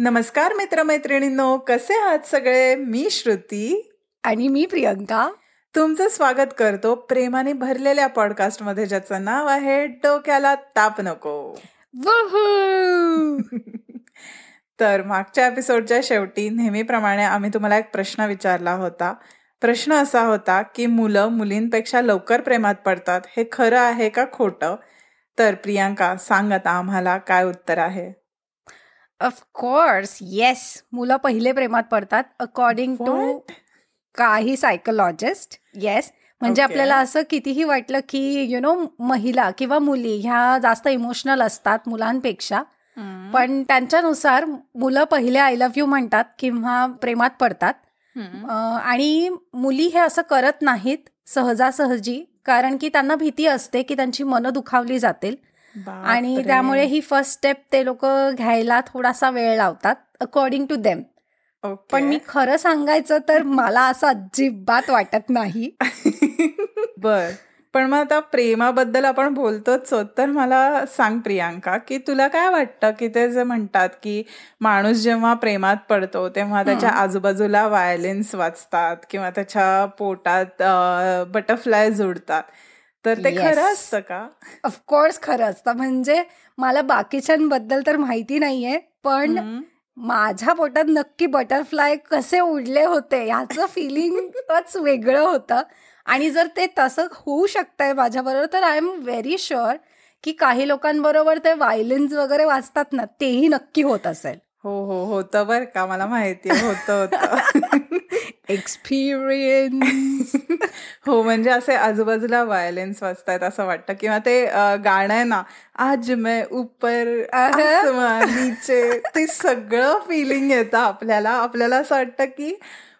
नमस्कार मित्रमैत्रिणींनो कसे आहात सगळे? मी श्रुती. आणि मी प्रियंका. तुमचं स्वागत करतो प्रेमाने भरलेल्या पॉडकास्टमध्ये ज्याचं नाव आहे डोक्याला ताप नको. तर मागच्या एपिसोडच्या शेवटी नेहमीप्रमाणे आम्ही तुम्हाला एक प्रश्न विचारला होता. प्रश्न असा होता की मुलं मुलींपेक्षा लवकर प्रेमात पडतात हे खरं आहे का खोटं? तर प्रियांका सांग आता आम्हाला काय उत्तर आहे? ऑफकोर्स येस मुलं पहिले प्रेमात पडतात अकॉर्डिंग टू? काही सायकोलॉजिस्ट येस म्हणजे. आपल्याला असं कितीही वाटलं की यु नो महिला किंवा मुली ह्या जास्त इमोशनल असतात मुलांपेक्षा. पण त्यांच्यानुसार मुलं पहिले आय लव्ह यू म्हणतात किंवा प्रेमात पडतात. आणि मुली हे असं करत नाहीत सहजासहजी कारण की त्यांना भीती असते की त्यांची मनं दुखावली जातील. आणि. त्यामुळे ही फर्स्ट स्टेप ते लोक घ्यायला थोडासा वेळ लावतात अकॉर्डिंग टू देम. पण मी खरं सांगायचं तर मला असं अजिबात वाटत नाही. बर. पण मग आता प्रेमाबद्दल आपण बोलतोच तर मला सांग प्रियांका की तुला काय वाटतं की ते जे म्हणतात की माणूस जेव्हा प्रेमात पडतो तेव्हा त्याच्या आजूबाजूला वायलेन्स वाचतात किंवा त्याच्या पोटात बटरफ्लाय जुडतात. तर ते Yes. खरं असतं का? ऑफकोर्स खरं असतं. म्हणजे मला बाकीच्यांबद्दल तर माहिती नाहीये पण. माझ्या पोटात नक्की बटरफ्लाय कसे उडले होते ह्याचं फिलिंगच वेगळं होतं. आणि जर ते तसं होऊ शकतंय माझ्याबरोबर तर आय एम व्हेरी शुअर की काही लोकांबरोबर ते वायलन्स वगैरे वाचतात ना तेही नक्की होत असेल. हो हो होतं बर का? मला माहिती होतं होतं. एक्सपिरियन्स हो म्हणजे असे आजूबाजूला वायलेन्स वाचतायत असं वाटतं. किंवा ते गाणं आहे ना आज मैं ऊपर नीचे ते सगळं फिलिंग येतं आपल्याला. आपल्याला असं वाटतं की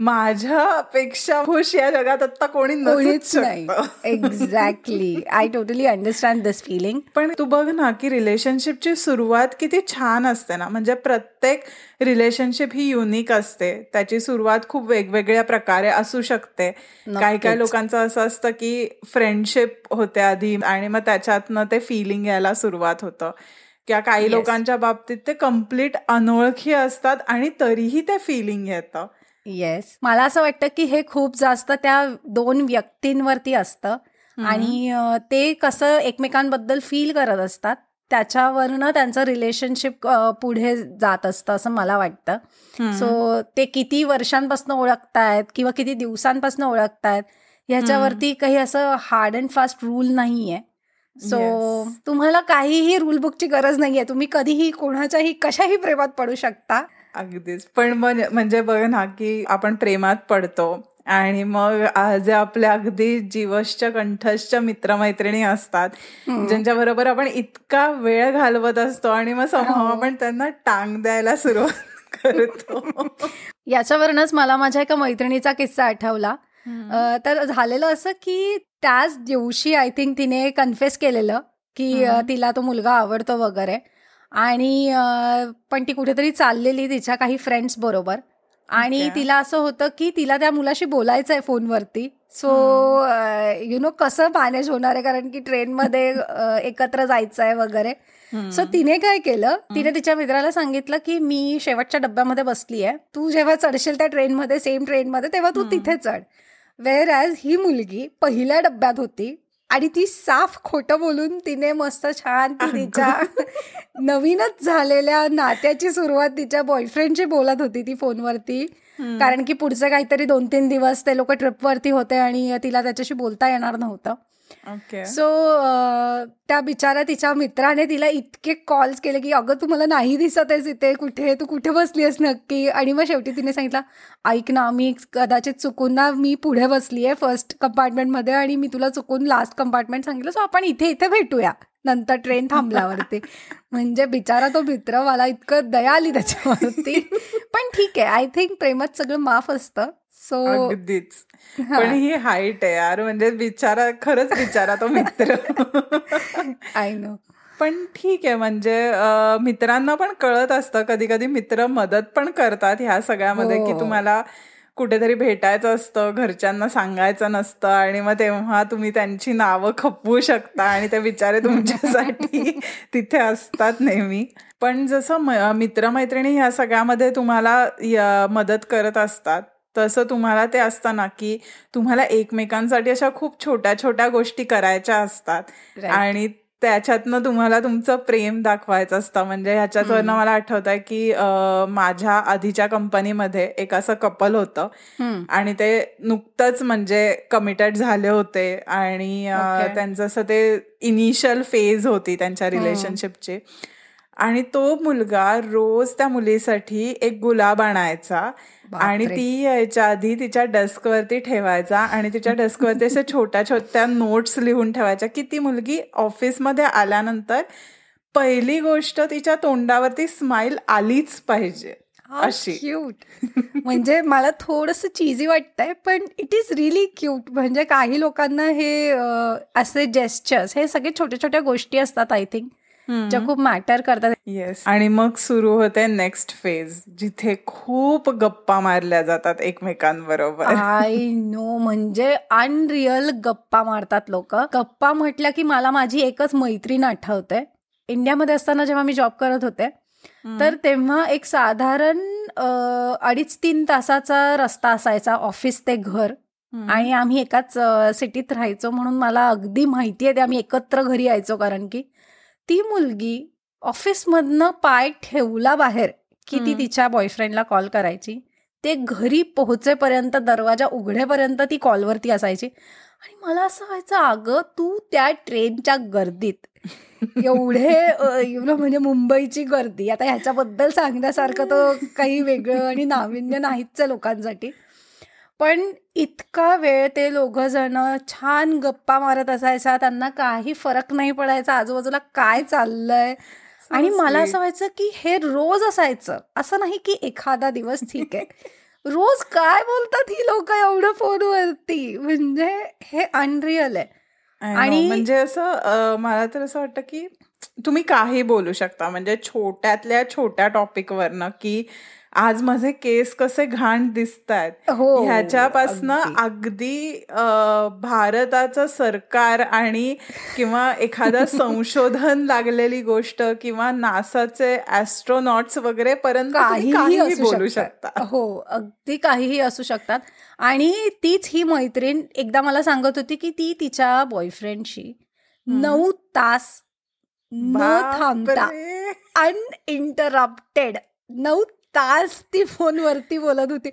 माझ्यापेक्षा खुश या जगात आता कोणी कोणीच नाही. Exactly I totally understand this feeling पण तू बघ ना की रिलेशनशिपची सुरुवात किती छान असते ना. म्हणजे प्रत्येक रिलेशनशिप ही युनिक असते. त्याची सुरुवात खूप वेगवेगळ्या प्रकारे असू शकते. काही काही लोकांचं असं असतं की फ्रेंडशिप होते आधी आणि मग त्याच्यातनं ते फिलिंग यायला सुरुवात होतं. किंवा काही Yes. लोकांच्या बाबतीत ते कंप्लीट अनोळखी असतात आणि तरीही ते फिलिंग येतं. येस मला असं वाटतं की हे खूप जास्त त्या दोन व्यक्तींवरती असतं. आणि ते कसं एकमेकांबद्दल फील करत असतात त्याच्यावरनं त्यांचं रिलेशनशिप पुढे जात असतं असं मला वाटतं. सो ते किती वर्षांपासून ओळखतायत किंवा किती दिवसांपासून ओळखतायत ह्याच्यावरती काही असं हार्ड अँड फास्ट रूल नाहीये. So Yes. तुम्हाला काहीही रूल बुकची गरज नाहीये. तुम्ही कधीही कोणाच्याही कशाही प्रेमात पडू शकता. अगदीच. पण मग म्हणजे बघ ना की आपण प्रेमात पडतो आणि मग जे आपल्या अगदी जीवसच्या कंठसच्या मित्रमैत्रिणी असतात ज्यांच्या बरोबर आपण इतका वेळ घालवत असतो आणि मग समोर हो. आपण त्यांना टांग द्यायला सुरुवात करतो. याच्यावरूनच मला माझ्या एका मैत्रिणीचा किस्सा आठवला. तर झालेलं असं की त्याच दिवशी आय थिंक तिने कन्फेस केलेलं की. तिला तो मुलगा आवडतो वगैरे. आणि पण ती कुठेतरी चाललेली तिच्या काही फ्रेंड्स बरोबर. आणि. तिला असं होतं की तिला त्या मुलाशी बोलायचं आहे फोनवरती सो यु नो कसं मॅनेज होणार आहे? कारण की ट्रेनमध्ये एकत्र जायचं आहे वगैरे सो तिने काय केलं? तिने तिच्या मित्राला सांगितलं की मी शेवटच्या डब्यामध्ये बसली आहे तू जेव्हा चढशील त्या ट्रेनमध्ये सेम ट्रेनमध्ये तेव्हा तू तिथे चढ. वेअर ॲज ही मुलगी पहिल्या डब्यात होती. आणि ती साफ खोटं बोलून तिने मस्त छान ती तिच्या नवीनच झालेल्या नात्याची सुरुवात तिच्या बॉयफ्रेंडशी बोलत होती ती फोनवरती. कारण की पुढचे काहीतरी दोन तीन दिवस ते लोक ट्रिपवरती होते आणि तिला त्याच्याशी बोलता येणार नव्हतं. ओके सो त्या बिचारा तिच्या मित्राने तिला इतके कॉल्स केले की अगं तू मला नाही दिसत आहेस इथे. कुठे? तू कुठे बसली आहेस नक्की? आणि मग शेवटी तिने सांगितलं ऐक ना मी कदाचित चुकून ना मी पुढे बसली आहे फर्स्ट कंपार्टमेंटमध्ये आणि मी तुला चुकून लास्ट कंपार्टमेंट सांगितलं. सो आपण इथे इथे भेटूया. नंतर ट्रेन थांबल्यावरती. म्हणजे बिचारा तो मित्र मला इतकं दया आली त्याच्यावरती. पण ठीक आहे. आय थिंक प्रेमात सगळं माफ असतं. सो अगदीच. पण ही हाईट आहे यार. म्हणजे बिचारा खरंच बिचारा तो मित्र. आय नो पण ठीक आहे. म्हणजे मित्रांना पण कळत असतं. कधी कधी मित्र मदत पण करतात ह्या सगळ्यामध्ये हो. की तुम्हाला कुठेतरी भेटायचं असतं घरच्यांना सांगायचं नसतं आणि मग तेव्हा तुम्ही त्यांची नावं खपवू शकता आणि ते बिचारे तुमच्यासाठी तिथे असतात नेहमी. पण जसं मित्रमैत्रिणी ह्या सगळ्यामध्ये तुम्हाला मदत करत असतात. तसं तुम्हाला ते असतं ना की तुम्हाला एकमेकांसाठी अशा खूप छोट्या छोट्या गोष्टी करायच्या असतात. आणि त्याच्यातनं तुम्हाला तुमचं प्रेम दाखवायचं असतं. म्हणजे ह्याच्यातवरनं मला आठवत आहे की माझ्या आधीच्या कंपनीमध्ये एक असं कपल होतं. आणि ते नुकतंच म्हणजे कमिटेड झाले होते. आणि त्यांचं असं ते इनिशियल फेज होती त्यांच्या रिलेशनशिपची आणि तो मुलगा रोज त्या मुलीसाठी एक गुलाब आणायचा. आणि ती यायच्या आधी तिच्या डेस्कवरती ठेवायचा आणि तिच्या डेस्कवरती असे छोट्या छोट्या नोट्स लिहून ठेवायच्या की ती मुलगी ऑफिसमध्ये आल्यानंतर पहिली गोष्ट तिच्या तोंडावरती स्माइल आलीच पाहिजे. अशी. क्यूट म्हणजे मला थोडस चीजी वाटतंय पण इट इज रिली क्यूट म्हणजे काही लोकांना हे असे जेस्चर्स हे सगळे छोट्या छोट्या गोष्टी असतात आय थिंक ज्या खूप मॅटर करतात. येस आणि मग सुरू होते नेक्स्ट फेज जिथे खूप गप्पा मारल्या जातात एकमेकांबरोबर. आय नो म्हणजे अनरिअल गप्पा मारतात लोक. गप्पा म्हटल्या की मला माझी एकच मैत्रीण आठवते. इंडियामध्ये असताना जेव्हा मी जॉब करत होते तर तेव्हा एक साधारण अडीच तीन तासाचा रस्ता असायचा ऑफिस ते घर. आणि आम्ही एकाच सिटीत राहायचो म्हणून मला अगदी माहिती आहे ते आम्ही एकत्र घरी यायचो कारण की ती मुलगी ऑफिसमधनं पाय ठेवला बाहेर की ती तिच्या बॉयफ्रेंडला कॉल करायची. ते घरी पोहोचेपर्यंत दरवाजा उघडेपर्यंत ती कॉलवरती असायची. आणि मला असं व्हायचं अगं तू त्या ट्रेनच्या गर्दीत एवढे यु नो म्हणजे मुंबईची गर्दी आता ह्याच्याबद्दल सांगण्यासारखं तर काही वेगळं आणि नाविन्य नाहीच लोकांसाठी. पण इतका वेळ ते जण छान गप्पा मारत असायचा त्यांना काही फरक नाही पडायचा आजूबाजूला काय चाललंय? आणि मला असं व्हायचं की हे रोज असायचं. असं नाही की एखादा दिवस ठीक आहे. रोज काय बोलतात ही लोक एवढं फोनवरती? म्हणजे हे अनरिअल आहे. आणि म्हणजे असं मला तर असं वाटतं की तुम्ही काही बोलू शकता. म्हणजे छोट्यातल्या छोट्या टॉपिकवरनं की आज माझे केस कसे घाण दिसत आहेत हो, ह्याच्यापासनं अगदी. भारताचं सरकार आणि किंवा एखादं संशोधन लागलेली गोष्ट किंवा नासाचे ऍस्ट्रोनॉट्स वगैरे पर्यंत काहीही बोलू शकता. हो अगदी काहीही असू शकतात. आणि तीच ही मैत्रीण एकदा मला सांगत होती की ती तिच्या बॉयफ्रेंडशी नऊ तास न थांबता अनइंटरप्टेड नऊ तास ती फोनवरती बोलत होती.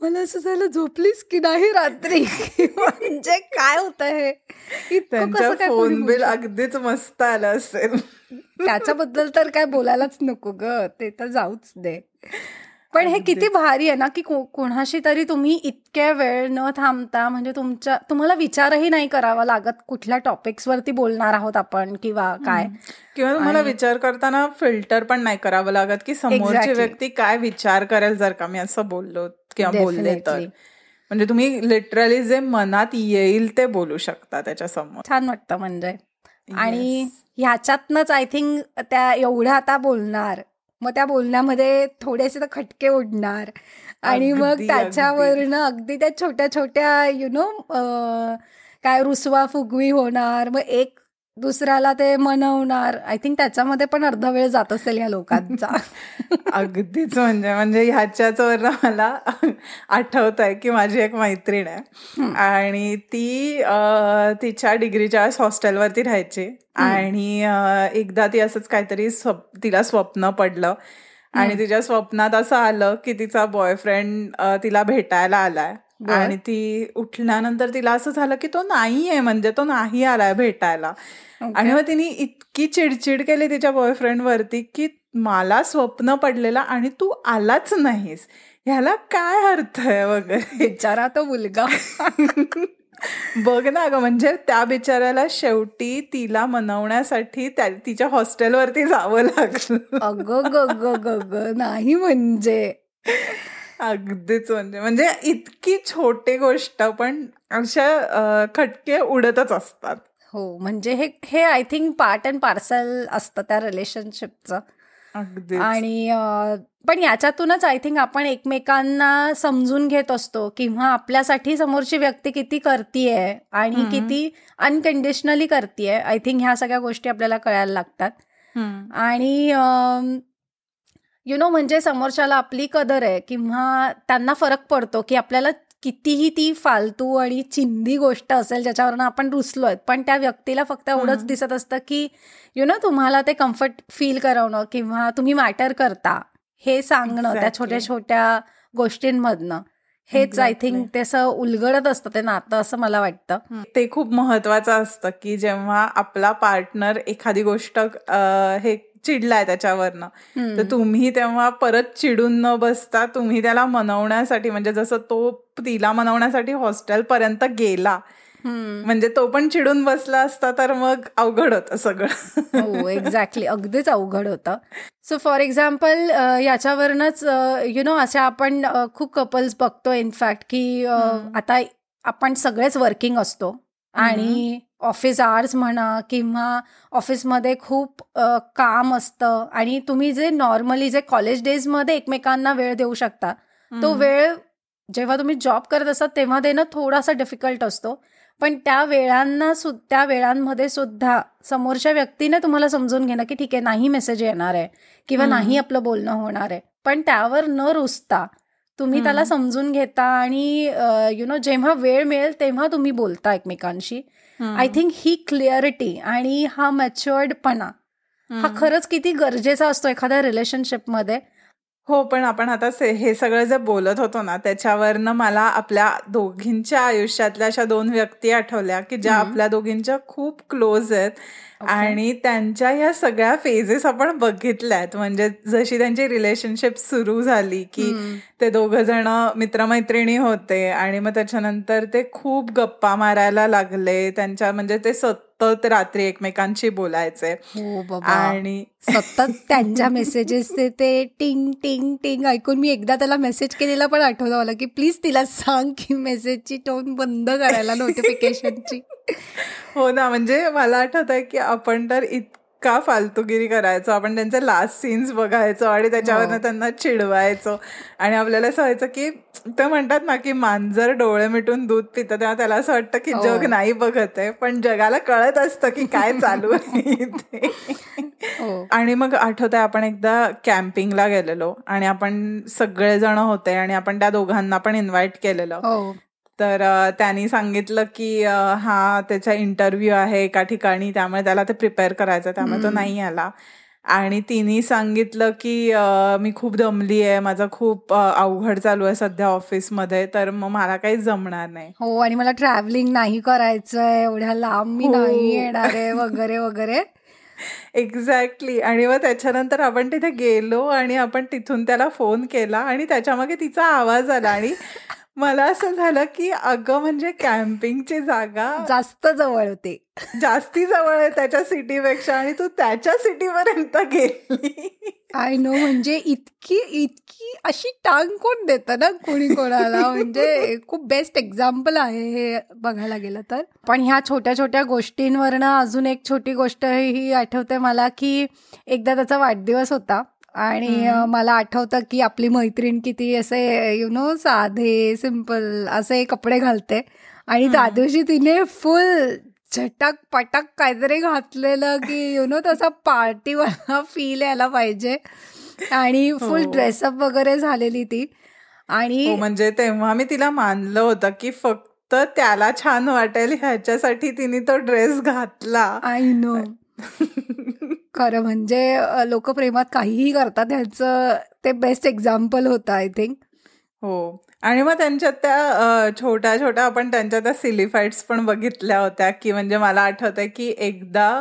मला असं झालं झोपलीस की नाही रात्री? म्हणजे काय होत हे? फोन बिल अगदीच मस्त आलं असेल. त्याच्याबद्दल तर काय बोलायलाच नको ग. ते तर जाऊच दे. पण हे किती भारी आहे ना की कोणाशी तरी तुम्ही इतक्या वेळ न थांबता म्हणजे तुमच्या तुम्हाला विचारही नाही करावा लागत कुठल्या टॉपिक्स वरती बोलणार आहोत आपण किंवा काय. किंवा तुम्हाला विचार करताना फिल्टर पण नाही करावं लागत की समोरची व्यक्ती काय विचार करेल जर का मी असं बोललो किंवा बोलले तर. म्हणजे तुम्ही लिटरली जे मनात येईल ते बोलू शकता त्याच्यासमोर छान वाटतं म्हणजे. आणि ह्याच्यातनच आय थिंक त्या एवढ्या आता बोलणार मग त्या बोलण्यामध्ये थोडेसे तर खटके उडणार. आणि मग त्याच्यावरनं अगदी त्या छोट्या छोट्या यु नो काय रुसवा फुगवी होणार. मग एक दुसऱ्याला ते मनवणार. आय थिंक त्याच्यामध्ये पण अर्धा वेळ जात असेल या लोकांचा. अगदीच म्हणजे म्हणजे ह्याच्याच मला आठवत आहे की माझी एक मैत्रीण आहे. आणि ती तिच्या डिग्रीच्या हॉस्टेलवरती राहायची. आणि एकदा ती असंच काहीतरी तिला स्वप्न पडलं. आणि तिच्या स्वप्नात असं आलं की तिचा बॉयफ्रेंड तिला भेटायला आलाय. आणि ती उठल्यानंतर तिला असं झालं की तो नाहीये म्हणजे तो नाही आलाय भेटायला. आणि मग तिने इतकी चिडचिड केली तिच्या बॉयफ्रेंड वरती की मला स्वप्न पडलेलं आणि तू आलाच नाहीस. ह्याला काय अर्थ आहे वगैरे? बिचारा तो मुलगा. बघ ना ग म्हणजे त्या बिचाऱ्याला शेवटी तिला मनवण्यासाठी तिच्या हॉस्टेलवरती जावं लागलं. अगं ग ग ग नाही म्हणजे. अगदीच म्हणजे म्हणजे इतकी छोटी गोष्ट पण अशा खटके उडतच असतात. हो म्हणजे हे हे I think part and parcel असतं त्या रिलेशनशिपचं आणि पण याच्यातूनच आय थिंक आपण एकमेकांना समजून घेत असतो किंवा आपल्यासाठी समोरची व्यक्ती किती करतीये आणि किती अनकंडिशनली करतीये. आय थिंक ह्या सगळ्या गोष्टी आपल्याला कळायला लागतात. आणि यु नो म्हणजे समोरच्याला आपली कदर आहे किंवा त्यांना फरक पडतो की आपल्याला कितीही ती फालतू आणि चिंदी गोष्ट असेल ज्याच्यावरनं आपण रुसलोय पण त्या व्यक्तीला फक्त एवढंच दिसत असतं की यु नो तुम्हाला ते कम्फर्ट फील करवणं किंवा तुम्ही मॅटर करता हे सांगणं त्या छोट्या छोट्या गोष्टींमधनं. हेच आय थिंक ते असं उलगडत असतं ते नातं असं मला वाटतं. ते खूप महत्वाचं असतं की जेव्हा आपला पार्टनर एखादी गोष्ट हे चिडलाय त्याच्यावरनं तर तुम्ही तेव्हा परत चिडून न बसता तुम्ही त्याला मनवण्यासाठी म्हणजे जसं तो तिला मनवण्यासाठी हॉस्टेल पर्यंत गेला म्हणजे तो पण चिडून बसला असता तर मग अवघड होतं सगळं. हो एक्झॅक्टली अगदीच अवघड होतं. सो फॉर एक्झाम्पल याच्यावरनच यु नो अशा आपण खूप कपल्स बघतो इनफॅक्ट की आता आपण सगळेच वर्किंग असतो आणि ऑफिस आवर्स म्हणा किंवा ऑफिसमध्ये खूप काम असतं आणि तुम्ही जे नॉर्मली जे कॉलेज डेजमध्ये एकमेकांना वेळ देऊ शकता तो वेळ जेव्हा तुम्ही जॉब करत असतात तेव्हा देणं थोडासा डिफिकल्ट असतो. पण त्या वेळांना सु त्या वेळांमध्ये सुद्धा समोरच्या व्यक्तीने तुम्हाला समजून घेणं की ठीक आहे नाही मेसेज येणार आहे किंवा नाही आपलं बोलणं होणार आहे. पण त्यावर न रुसता तुम्ही त्याला समजून घेता आणि यु नो जेव्हा वेळ मिळेल तेव्हा तुम्ही बोलता एकमेकांशी. आय थिंक ही क्लिअरिटी आणि हा मॅच्युअर्डपणा हा खरंच किती गरजेचा असतो एखाद्या रिलेशनशिपमध्ये हो पण आपण आता हे सगळं जे बोलत होतो ना त्याच्यावरनं मला आपल्या दोघींच्या आयुष्यातल्या अशा दोन व्यक्ती आठवल्या की ज्या आपल्या दोघींच्या खूप क्लोज आहेत. आणि त्यांच्या ह्या सगळ्या फेजेस आपण बघितल्यात. म्हणजे जशी त्यांची रिलेशनशिप सुरू झाली की ते दोघ जण मित्रमैत्रिणी होते आणि मग त्याच्यानंतर ते खूप गप्पा मारायला लागले. त्यांच्या म्हणजे ते सतत रात्री एकमेकांशी बोलायचे. हो आणि सतत त्यांच्या मेसेजेस ते टिंग टिंग टिंग ऐकून मी एकदा त्याला मेसेज केलेला पण आठवलं मला की प्लीज तिला सांग की मेसेजची टोन बंद करायला नोटिफिकेशनची हो ना म्हणजे मला आठवत आहे की आपण तर इतका फालतूगिरी करायचो. आपण त्यांचे लास्ट सीन्स बघायचो आणि त्याच्यावरनं त्यांना चिडवायचो. आणि आपल्याला असं व्हायचं की ते म्हणतात ना की मांजर डोळे मिटून दूध पितं. तेव्हा त्याला असं वाटतं की जग नाही बघत आहे. पण जगाला कळत असतं की काय चालू आहे आणि मग आठवत आहे आपण एकदा कॅम्पिंगला गेलेलो. आणि आपण सगळेजण होते आणि आपण त्या दोघांना पण इन्व्हाइट केलेलं. तर त्यांनी सांगितलं की हा त्याचा इंटरव्ह्यू आहे एका ठिकाणी त्यामुळे त्याला ते प्रिपेअर करायचं त्यामुळे तो नाही आला. आणि तिने सांगितलं की मी खूप दमली आहे माझं खूप अवघड चालू आहे सध्या ऑफिसमध्ये तर मग मला काही जमणार नाही. हो आणि मला ट्रॅव्हलिंग नाही करायचंय एवढ्या लांब मी नाही येणार आहे वगैरे वगैरे. एक्झॅक्टली आणि मग त्याच्यानंतर आपण तिथे गेलो आणि आपण तिथून त्याला फोन केला आणि त्याच्यामागे तिचा आवाज आला आणि मला असं झालं की अगं म्हणजे कॅम्पिंगची जागा जास्त जवळ होते. जास्ती जवळ आहे त्याच्या सिटीपेक्षा आणि तू त्याच्या सिटीपर्यंत गेली. आय नो म्हणजे इतकी इतकी अशी टांग कोण देतं ना कोणी कोणाला? म्हणजे खूप बेस्ट एक्झाम्पल आहे हे बघायला गेलं तर. पण ह्या छोट्या छोट्या गोष्टींवरनं अजून एक छोटी गोष्ट ही आठवते मला की एकदा त्याचा वाढदिवस होता. आणि मला आठवतं की आपली मैत्रीण किती असे यु नो साधे सिंपल असे कपडे घालते. आणि त्या दिवशी तिने फुल झटक पटक काहीतरी घातलेलं की यु नो तसा पार्टीवाला फील यायला पाहिजे. आणि फुल ड्रेसअप वगैरे झालेली ती. आणि म्हणजे तेव्हा मी तिला मानलं होतं की फक्त त्याला छान वाटेल ह्याच्यासाठी तिने तो ड्रेस घातला. आय नो खरं म्हणजे लोक प्रेमात काहीही करतात ह्याचं ते बेस्ट एक्झाम्पल होतं आय थिंक हो. आणि मग त्यांच्यात त्या छोट्या छोट्या आपण त्यांच्या त्या सिलिफाईट्स पण बघितल्या होत्या की म्हणजे मला आठवत आहे की एकदा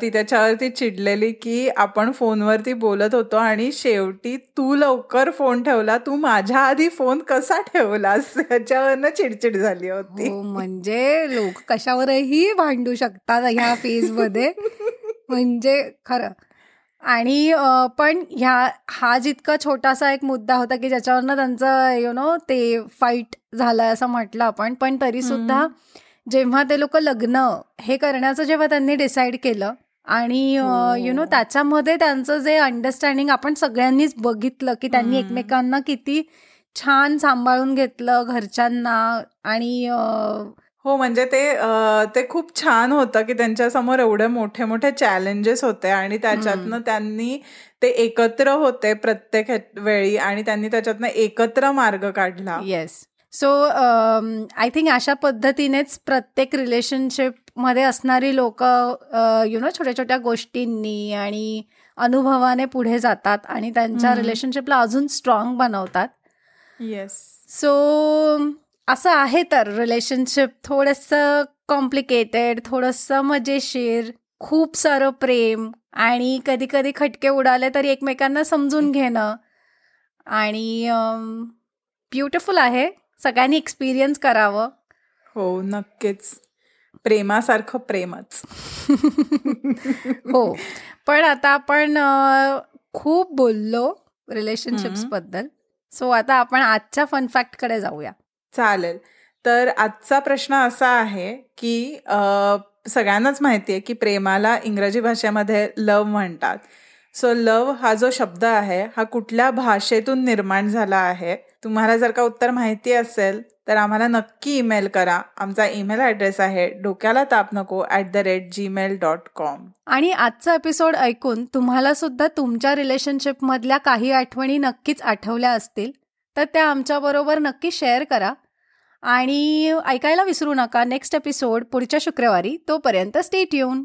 ती त्याच्यावरती चिडलेली की आपण फोनवरती बोलत होतो आणि शेवटी तू लवकर फोन ठेवला तू माझ्या आधी फोन कसा ठेवलास? याच्यावरनं चिडचिड झाली होती. हो, म्हणजे लोक कशावरही भांडू शकतात ह्या फेजमध्ये म्हणजे खरं. आणि पण ह्या हा जितका छोटासा एक मुद्दा होता की ज्याच्यावरनं त्यांचं यु नो ते फाईट झालं असं म्हटलं आपण पण तरी सुद्धा जेव्हा ते लोक लग्न हे करण्याचं जेव्हा त्यांनी डिसाईड केलं आणि यु नो त्याच्यामध्ये त्यांचं जे अंडरस्टँडिंग आपण सगळ्यांनीच बघितलं की त्यांनी एकमेकांना किती छान सांभाळून घेतलं घरच्यांना आणि हो म्हणजे ते ते खूप छान होतं की त्यांच्यासमोर एवढे मोठे मोठे चॅलेंजेस होते आणि त्याच्यातनं त्यांनी ते एकत्र होते प्रत्येक वेळी आणि त्यांनी त्याच्यातनं एकत्र मार्ग काढला. येस सो आय थिंक अशा पद्धतीनेच प्रत्येक रिलेशनशिपमध्ये असणारी लोक यु नो छोट्या छोट्या गोष्टींनी आणि अनुभवाने पुढे जातात आणि त्यांच्या रिलेशनशिपला अजून स्ट्रॉंग बनवतात. येस सो असं आहे तर रिलेशनशिप थोडंसं कॉम्प्लिकेटेड थोडंसं मजेशीर खूप सारं प्रेम आणि कधी कधी खटके उडाले तरी एकमेकांना समजून घेणं. आणि ब्युटिफुल आहे. सगळ्यांनी एक्सपिरियन्स करावं. हो नक्कीच. प्रेमासारखं प्रेमच. हो. पण आता आपण खूप बोललो रिलेशनशिप्सबद्दल. सो आता आपण आजच्या फनफॅक्टकडे जाऊया. चालेल. तर आजचा प्रश्न असा आहे की सगळ्यांनाच माहिती आहे की प्रेमाला इंग्रजी भाषेमध्ये लव म्हणतात. सो लव हा जो शब्द आहे हा कुठल्या भाषेतून निर्माण झाला आहे? तुम्हाला जर का उत्तर माहिती असेल तर आम्हाला नक्की ईमेल करा. आमचा ईमेल ॲड्रेस आहे डोक्याला ताप नको at the rate Gmail dot com. आणि आजचा एपिसोड ऐकून तुम्हाला सुद्धा तुमच्या रिलेशनशिपमधल्या काही आठवणी नक्कीच आठवल्या असतील तर त्या आमच्याबरोबर नक्की शेअर करा. आणि ऐकायला विसरू नका. नेक्स्ट एपिसोड पुढच्या शुक्रवारी. तोपर्यंत स्टेट येऊन